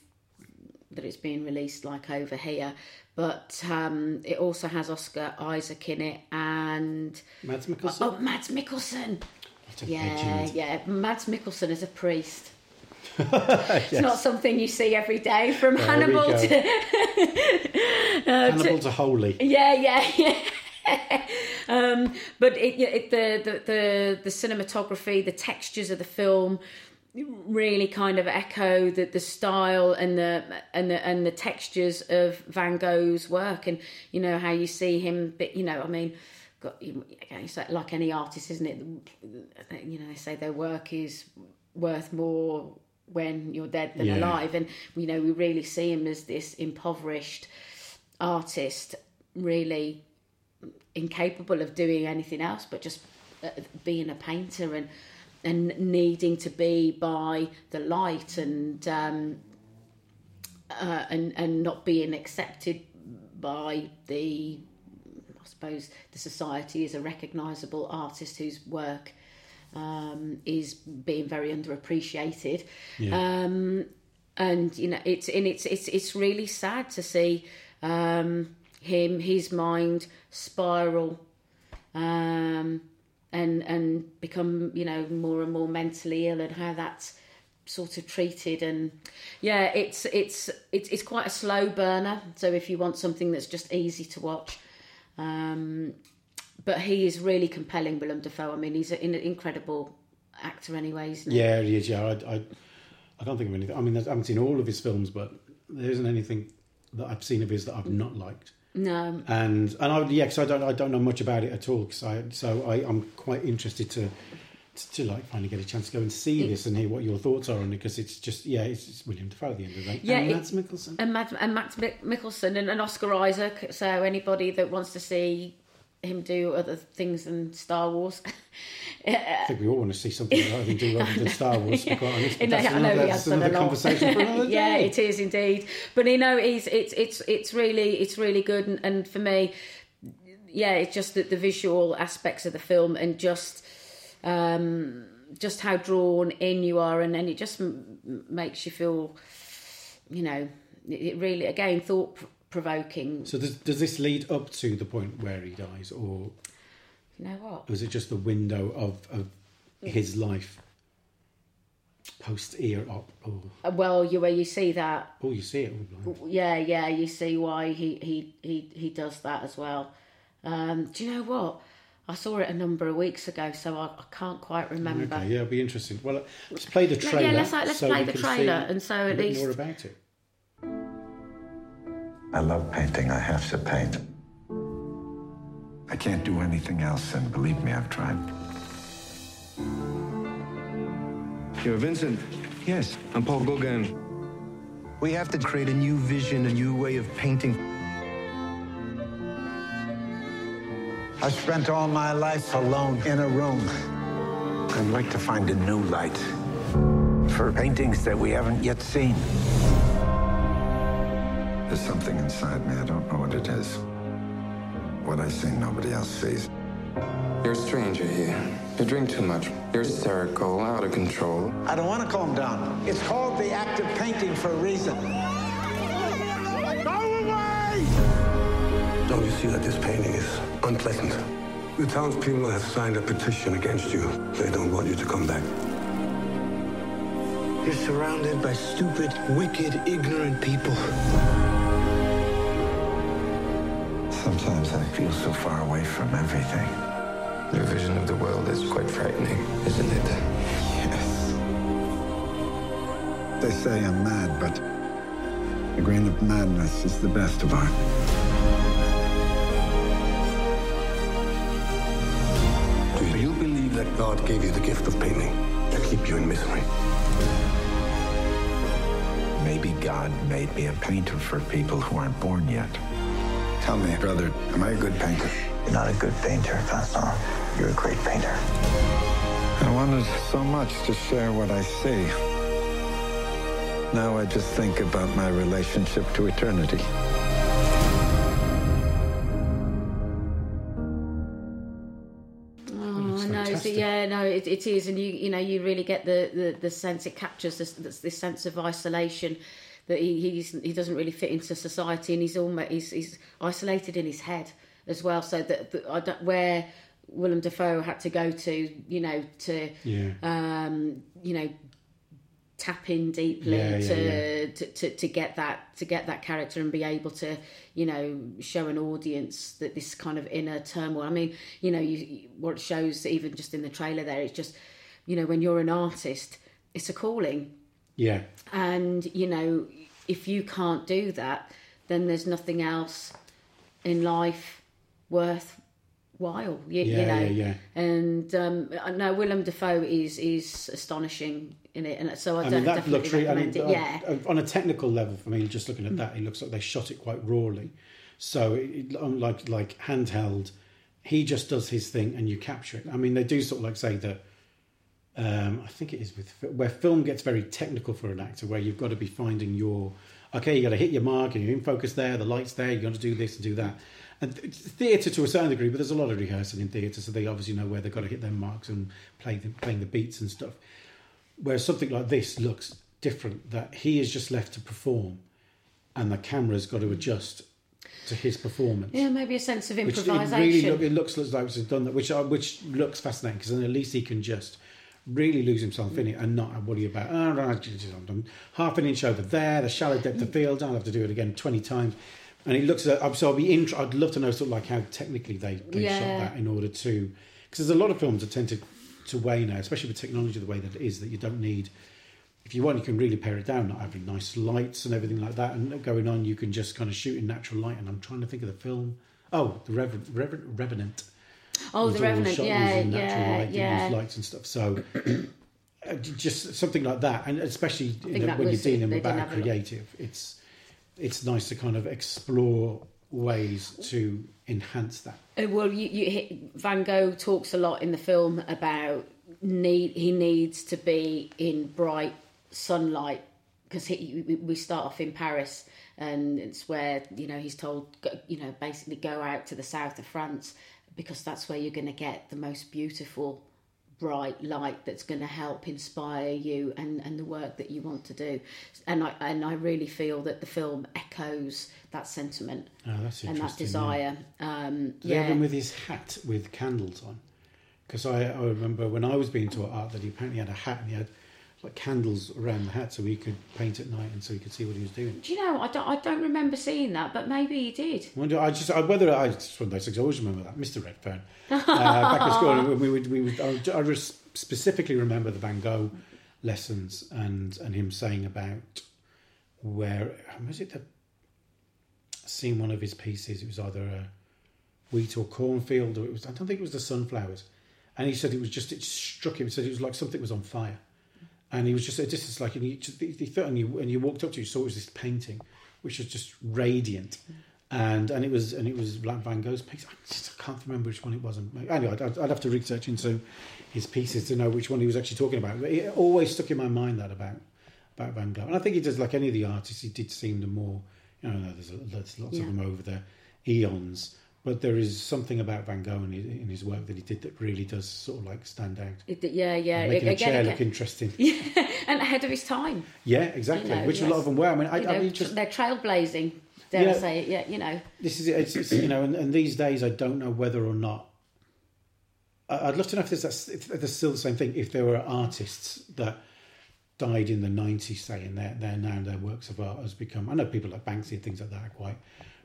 that it's being released like over here. But um, it also has Oscar Isaac in it and Mads Mikkelsen? Oh, Mads Mikkelsen. Yeah, legend. yeah. Mads Mikkelsen is a priest. It's not something you see every day from There Hannibal to uh, Hannibal to Holy. yeah, yeah, yeah. um, but it, it, the, the the the cinematography, the textures of the film, really kind of echo the, the style and the and the and the textures of Van Gogh's work, and you know how you see him. But you know, I mean. Got, it's like, any artist, isn't it? You know, they say their work is worth more when you're dead than Yeah. alive, and you know we really see him as this impoverished artist, really incapable of doing anything else but just uh, being a painter and and needing to be by the light and um, uh, and and not being accepted by the suppose the society is a recognisable artist whose work um, is being very underappreciated. Yeah. Um, and you know it's and it's it's it's really sad to see um, him his mind spiral um, and and become you know more and more mentally ill and how that's sort of treated and yeah it's it's it's it's quite a slow burner so if you want something that's just easy to watch um, but he is really compelling Willem Dafoe I mean he's an incredible actor anyway isn't he? Yeah, he is. Yeah, I, I, I can't think of anything. I mean, I haven't seen all of his films, but there isn't anything that I've seen of his that I've not liked. no And and I yeah, 'cause I don't I don't know much about it at all. Cause I so I I'm quite interested to. To, to like finally get a chance to go and see this and hear what your thoughts are on it because it's just yeah it's, it's William Dafoe at the end of the day Yeah, and it- Mads Mikkelsen and Matt and Matt Mik- Mikkelsen and, and Oscar Isaac. So anybody that wants to see him do other things than Star Wars, I think we all want to see something that I can do rather than Star Wars. To be quite honest, but that's I another, that's has done a another conversation for another day. yeah, it is indeed. But you know, it's it's it's it's really it's really good, and, and for me, yeah, it's just that the visual aspects of the film and just um, just how drawn in you are, and then it just m- makes you feel, you know, it it really again thought provoking. So does, does this lead up to the point where he dies, or You know what? was it just the window of, of his life post ear op? Oh, Uh, Well, you where you see that oh, you see it. Yeah, yeah, you see why he he he, he does that as well. Um, do you know what? I saw it a number of weeks ago, so I, I can't quite remember. Okay, yeah, it'll be interesting. Well, let's play the trailer. yeah, let's- uh, let's so play the trailer, and so a at least- more about it. I love painting. I have to paint. I can't do anything else, and believe me, I've tried. You're Vincent? Yes. I'm Paul Gauguin. We have to create a new vision, a new way of painting. I've spent all my life alone in a room. I'd like to find a new light for paintings that we haven't yet seen. There's something inside me. I don't know what it is. What I see, nobody else sees. You're a stranger here. You drink too much. You're hysterical, out of control. I don't want to calm down. It's called the act of painting for a reason. Don't you see that this painting is unpleasant? The townspeople have signed a petition against you. They don't want you to come back. You're surrounded by stupid, wicked, ignorant people. Sometimes I feel so far away from everything. Your vision of the world is quite frightening, isn't it? Yes. They say I'm mad, but a grain of madness is the best of art. That God gave you the gift of painting to keep you in misery? Maybe God made me a painter for people who aren't born yet. Tell me, brother, am I a good painter? You're not a good painter, Vincent. You're a great painter. I wanted so much to share what I see. Now I just think about my relationship to eternity. It, it is, and you you know you really get the the, the sense it captures this, this sense of isolation that he he's, he doesn't really fit into society, and he's almost he's, he's isolated in his head as well. So that, that I don't, where Willem Dafoe had to go to, you know, to Yeah. um, you know tap in deeply Yeah, yeah, to, To, to to get that to get that character and be able to you know show an audience that this kind of inner turmoil. I mean you know you what it shows even just in the trailer there it's just you know when you're an artist it's a calling. Yeah. and you know if you can't do that then there's nothing else in life worthwhile you, you Yeah, know yeah, yeah. and um uh, I know Willem Dafoe is is astonishing in it and so I, I don't mean, that definitely looks really, I mean, recommend it uh, yeah on- on a technical level, for me, just looking at mm. that, it looks like they shot it quite rawly. So, it, it- unlike um, like handheld, he just does his thing and you capture it. I mean, they do sort of like say that. Um, I think it is with where film gets very technical for an actor, where you've got to be finding your okay, you got to hit your mark and you're in focus there, the lights there, you're going to do this and do that. And theatre to a certain degree, but there's a lot of rehearsal in theatre, so they obviously know where they've got to hit their marks and play the, playing the beats and stuff. Whereas something like this looks different, that he is just left to perform and the camera's got to hmm. adjust to his performance. yeah maybe a sense of Which it improvisation really look, it looks like it's done that, which which looks fascinating because then at least he can just really lose himself in it and not worry about oh, half an inch over there, the shallow depth of hmm. field. I'll have to do it again twenty times. And it looks at so I'll be int- I'd love to know sort of like how technically they, they shot that in order to because there's a lot of films that tend to to weigh now, especially with technology the way that it is that you don't need if you want, you can really pare it down, not having nice lights and everything like that, and going on, you can just kind of shoot in natural light. And I'm trying to think of the film. Oh, the Revenant. Revenant, Revenant. Oh, The Revenant, shot yeah, using natural yeah, light, yeah. Use lights and stuff. So, uh, just something like that, and especially you know, when you're dealing They about a have a creative, it's it's nice to kind of explore ways to enhance that. Uh, Well, you, you Van Gogh talks a lot in the film about need. He needs to be in bright sunlight because we start off in Paris, and it's where you know he's told, you know, basically go out to the south of France because that's where you're going to get the most beautiful bright light that's going to help inspire you and, and the work that you want to do. And I and I really feel that the film echoes that sentiment Oh, that's and that desire. Um, they have yeah. him with his hat with candles on? Because I, I remember when I was being taught art that he apparently had a hat and he had like candles around the hat so he could paint at night and so he could see what he was doing. Do you know? I don't. I don't remember seeing that, but maybe he did. I wonder, I just I, whether I just one of those things. I always remember that Mr. Redfern uh, back at school. We would we would I, I specifically remember the Van Gogh lessons and and him saying about where was it the seen one of his pieces. It was either a wheat or cornfield, or it was I don't think it was the sunflowers. And he said it was just it struck him. He said it was like something was on fire, and he was just just as like and you, just, you thought and you and you walked up to you saw it was this painting, which was just radiant. And and it was and it was like Van Gogh's piece. I just I can't remember which one it was. Anyway, I'd, I'd have to research into his pieces to know which one he was actually talking about. But it always stuck in my mind that about about Van Gogh. And I think he does like any of the artists. He did seem the more you know. There's, there's lots Yeah. of them over the eons, but there is something about Van Gogh in his, in his work that he did that really does sort of like stand out. It- yeah, yeah. Making a again, chair again. look interesting. Yeah, and ahead of his time. Yeah, exactly. You know, Which a lot of them were. I mean, I, You I mean, just they're trailblazing. Dare I Yeah. say it? Yeah, you know. this is it's, it's you know, and, and these days I don't know whether or not. I- I'd love to know if there's if there's still the same thing. If there were artists that died in the nineties, say, and they're, they're now their works of art has become. I know people like Banksy and things like that are quite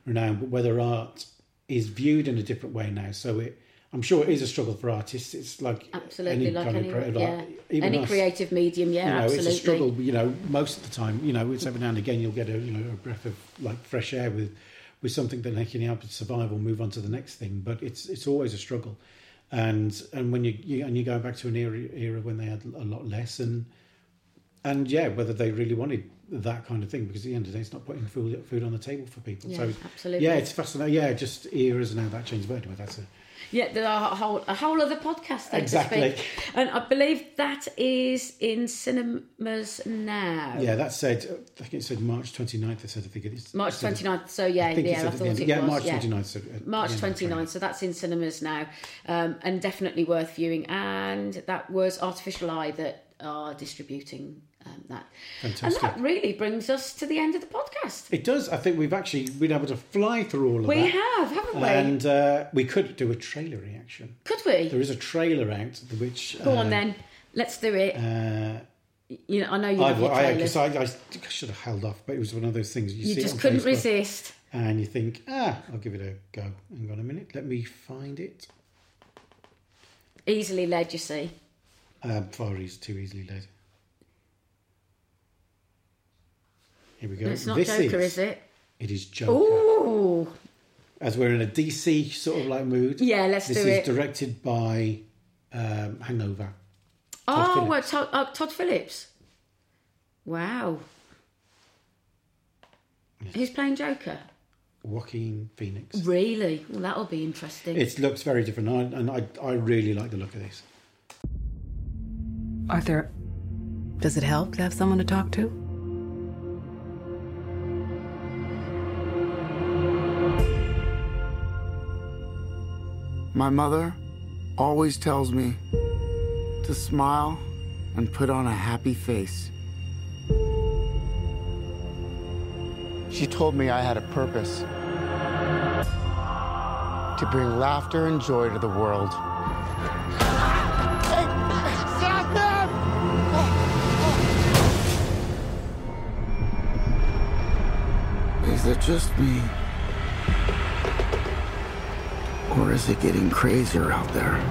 renowned, but whether art is viewed in a different way now. So it, I'm sure it is a struggle for artists. It's like Absolutely, like kind any, of creative yeah. Even any us, creative medium, yeah, you know, absolutely. it's a struggle. You know, most of the time, you know, it's every now and again you'll get a you know a breath of like fresh air with with something that like, can help you survive or move on to the next thing. But it's it's always a struggle, and and when you, you and you're going back to an era era when they had a lot less and and yeah, whether they really wanted that kind of thing because at the end of the day, it's not putting food food on the table for people. Yeah, so absolutely. yeah, it's fascinating. Yeah, just eras and how that changed. But anyway, that's a Yeah, there are a whole a whole other podcast. So Exactly. To speak. And I believe that is in cinemas now. yeah. That said, I think it said March 29th. I said I think March it said- 29th. So yeah, I yeah, I thought it yeah, was. March yeah. 29th, so March end of 29th. So that's in cinemas now, um, and definitely worth viewing. And that was Artificial Eye that are distributing um, that. Fantastic. And that really brings us to the end of the podcast. It does. I think we've actually been able to fly through all of it. We that. have, haven't we? And uh, we could do a trailer reaction. Could we? There is a trailer out which. Go uh, on then. Let's do it. Uh, you know, I know you I, I, I, I should have held off, but it was one of those things you, You just couldn't Facebook, resist. and you think, ah, I'll give it a go. Hang on a minute, let me find it. Easily led, you see. Um, far easy, too easily led. Here we go. It's not this Joker, is, is it? It is Joker. Ooh. As we're in a DC sort of like mood. Yeah, let's do it. this is directed by um, Hangover. oh, Phillips. well, Todd, uh, Todd Phillips. Wow. Who's playing Joker? Joaquin Phoenix. Really? Well, that'll be interesting. It looks very different, and I, and I, I really like the look of this. Arthur, does it help to have someone to talk to? My mother always tells me to smile and put on a happy face. She told me I had a purpose to bring laughter and joy to the world. Stop them! Is it just me? Or is it getting crazier out there?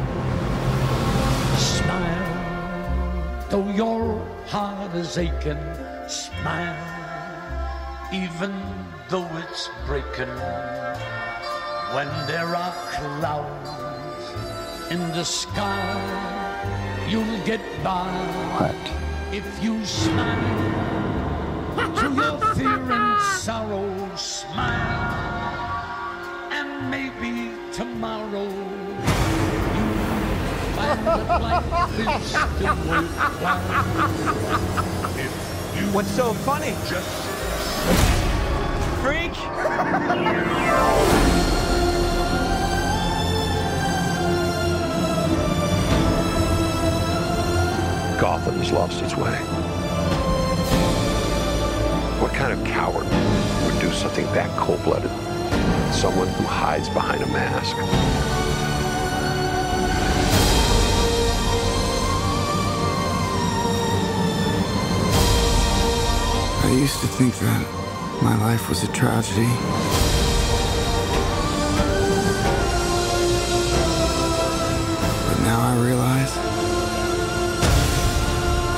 Smile, though your heart is aching. Smile, even though it's breaking. When there are clouds in the sky, you'll get by. What? If you smile through your fear and sorrow, smile, What's so funny? Just Freak! Gotham has lost its way. What kind of coward would do something that cold-blooded? Someone who hides behind a mask. Used to think that my life was a tragedy. But now I realize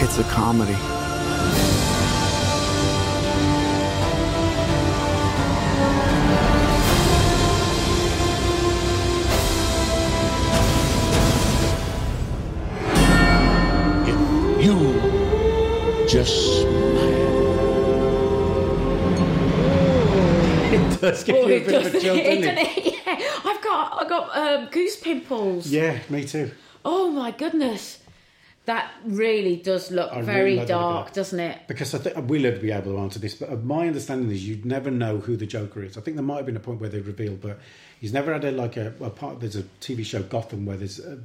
it's a comedy. you does give Oh, you a it bit of a does, chill, it, doesn't it? it? Yeah, I've got I've got um, goose pimples. Yeah, me too. Oh my goodness, that really does look I very like the look of dark, doesn't it? Because I think we'll be able to answer this, but uh, my understanding is you'd never know who the Joker is. I think there might have been a point where they revealed, but he's never had a like a, a part. There's a TV show Gotham where there's a,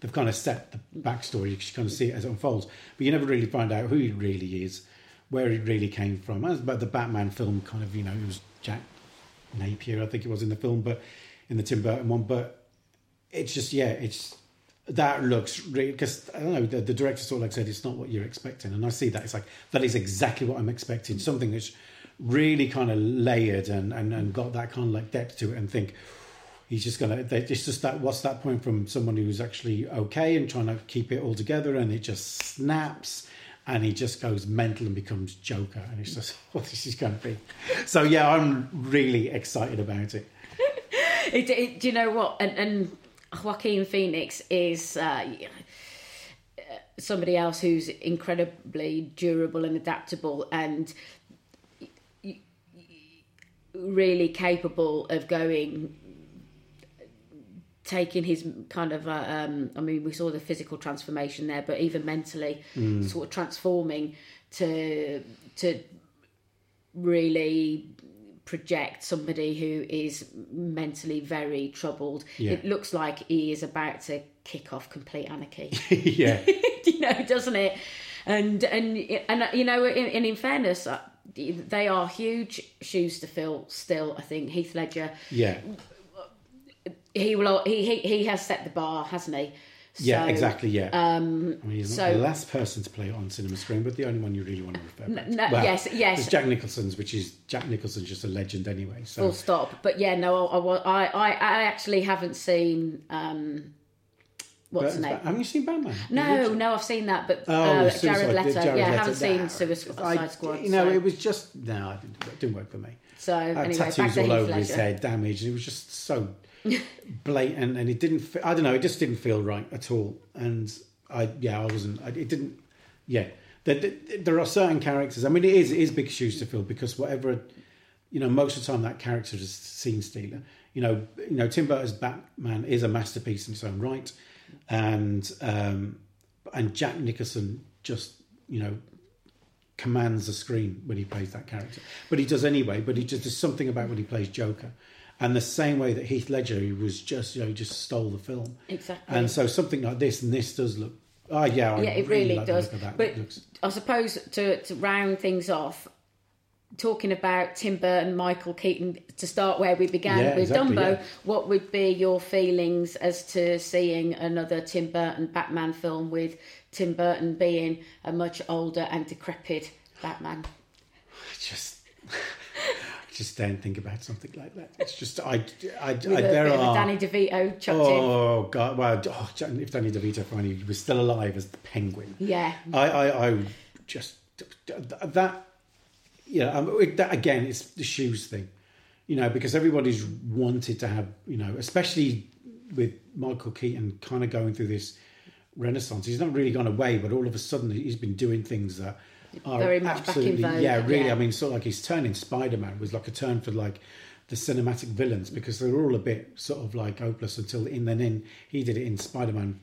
they've kind of set the backstory. You can kind of see it as it unfolds, but you never really find out who he really is, where he really came from. As but the Batman film, kind of you know, it was Jack Napier, I think it was in the film, but in the Tim Burton one, but it's just yeah, it's that looks really because I don't know the, the director sort of like said it's not what you're expecting, and I see that it's like that is exactly what I'm expecting. Something that's really kind of layered and and, and got that kind of like depth to it, and think he's just gonna. It's just that what's that point from someone who's actually okay and trying to keep it all together, and it just snaps. And he just goes mental and becomes Joker, and it's just what this is going to be. So yeah, I'm really excited about it. it, it, do you know what? And, and Joaquin Phoenix is uh, somebody else who's incredibly durable and adaptable and really capable of going taking his kind of uh, um, I mean we saw the physical transformation there but even mentally Mm. sort of transforming to to really project somebody who is mentally very troubled Yeah. it looks like he is about to kick off complete anarchy yeah, you know, doesn't it? And and and you know, in, and in fairness, uh, they are huge shoes to fill. Still, I think Heath Ledger, yeah. He will, he he, he has set the bar, hasn't he? Yeah, exactly. Yeah. Um, I mean, he's so not the last person to play it on cinema screen, but the only one you really want to refer N- to. no, yes, yes. Jack Nicholson's, which is Jack Nicholson's just a legend anyway. So full stop. But yeah, no, I I I, I actually haven't seen. Um, what's the name? Haven't you seen Batman? No, no, I've seen that, but Oh, uh, Jared Leto. Jared yeah, I haven't seen Suicide I- Squad. You know, so. it was just no, it didn't, work for me. So Had anyway, back tattoos to all over his head, damaged. It was just so blatant, and it didn't. I don't know. It just didn't feel right at all. And I, yeah, I wasn't. I, it didn't. Yeah, there, there, there are certain characters. I mean, it is it is big shoes to fill because whatever, you know, most of the time that character is a scene stealer. You know, you know, Tim Burton's Batman is a masterpiece in its own right, and um, and Jack Nicholson just you know commands the screen when he plays that character. But he does anyway. But he just there's something about when he plays Joker, and the same way that Heath Ledger he was just you know he just stole the film. Exactly. And so something like this, and this does look. Oh yeah, I yeah, it really like the does. look of that. But looks, I suppose to to round things off, talking about Tim Burton, Michael Keaton, to start where we began Yeah, with exactly, Dumbo, yeah. what would be your feelings as to seeing another Tim Burton Batman film with Tim Burton being a much older and decrepit Batman? just. Just don't think about something like that. It's just I, I, I there bit of a are Danny DeVito chucked in. Oh God! Well, oh, if Danny DeVito finally was still alive as the Penguin, Yeah. I, I, I just that, yeah. Um, it- that again, it's the shoes thing, you know, because everybody's wanted to have, you know, especially with Michael Keaton kind of going through this renaissance. He's not really gone away, but all of a sudden he's been doing things that are Very much back in absolutely, vogue, yeah, really. yeah. I mean, sort of like his turn in Spider Man was like a turn for like the cinematic villains because they were all a bit sort of like hopeless until in then in he did it in Spider Man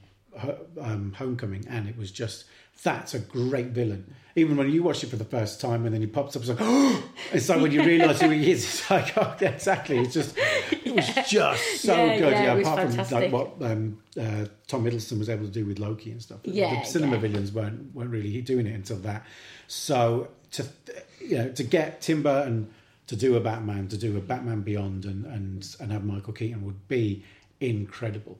um, Homecoming and it was just that's a great villain. Even when you watch it for the first time and then he pops up, it's like, oh! And so when you realise who he is, it's like, oh, yeah, exactly. It's just, it was just so Yeah, good. yeah, Yeah, apart from fantastic. like what um, uh, Tom Hiddleston was able to do with Loki and stuff. Yeah, the cinema villains weren't weren't really doing it until that. So to you know to get Tim Burton to do a Batman, to do a Batman Beyond, and and and have Michael Keaton would be incredible.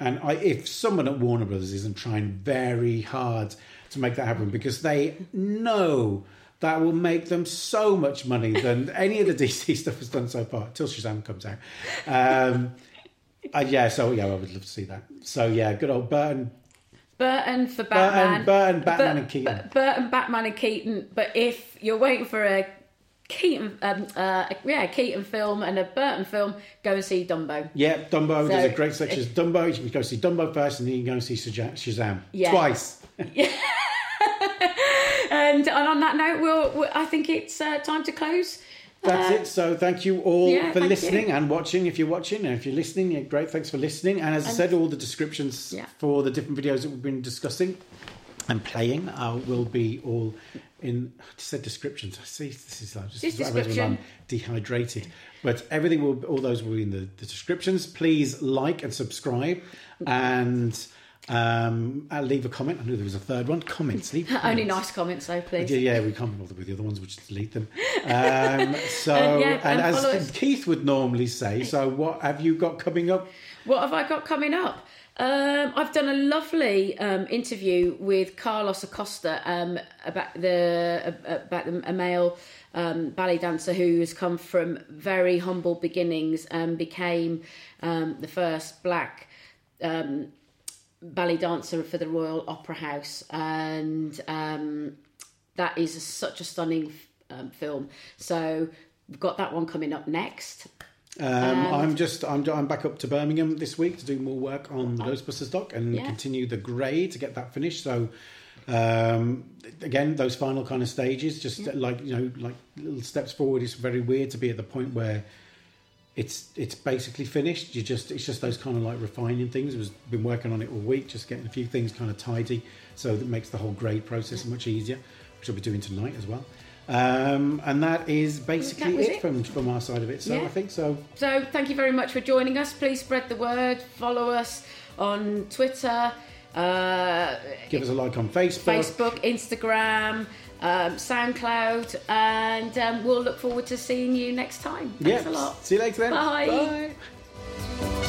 And I, if someone at Warner Brothers isn't trying very hard to make that happen, because they know that will make them so much money than any of the DC stuff has done so far, till Shazam comes out. Um, uh, yeah, so yeah, I would love to see that. So yeah, good old Burton. Burton for Batman. Burton, Batman Bur- and Keaton. Bur- Burton, Batman and Keaton. But if you're waiting for a Keaton, um, uh, yeah, Keaton film and a Burton film, go and see Dumbo. Yeah, Dumbo. So, there's a great section. As Dumbo. You can go see Dumbo first, and then you can go and see Shazam Yeah. twice. And, and on that note, we'll, we I think it's uh, time to close That's Uh, it. So thank you all yeah, for listening you. and watching. If you're watching, and if you're listening, yeah, great. Thanks for listening. And as I said, all the descriptions Yeah. for the different videos that we've been discussing and playing uh, will be all in. I just said descriptions. I see. This is like just Just what happens when I'm description. dehydrated. But everything will. All those will be in the, the descriptions. Please like and subscribe, and um, uh, leave a comment. I knew there was a third one. Comments. Leave. Only nice comments, though, please. Yeah, yeah, we can't be bothered with the other ones. We'll just delete them. Um, so, And yeah, and and as us. Keith would normally say, so what have you got coming up? What have I got coming up? Um, I've done a lovely um, interview with Carlos Acosta um, about the about the, a male um, ballet dancer who has come from very humble beginnings and became um, the first black um, ballet dancer for the Royal Opera House, and um, that is a, such a stunning um, film. So we've got that one coming up next. Um, I'm just I'm, I'm back up to Birmingham this week to do more work on the Ghostbusters doc and Yeah. continue the grey to get that finished. So um, again, those final kind of stages, just like you know, like little steps forward. It's very weird to be at the point where it's it's basically finished. You just it's just those kind of like refining things. I've been working on it all week, just getting a few things kind of tidy, so that makes the whole grade process much easier. Which I'll be doing tonight as well. Um, and that is basically That it, it. from from our side of it. So Yeah. I think so. So thank you very much for joining us. Please spread the word. Follow us on Twitter, uh, Give us a like on Facebook. Facebook, Instagram, um, SoundCloud, and um, we'll look forward to seeing you next time. Thanks yep. a lot. See you later then. Bye. Bye.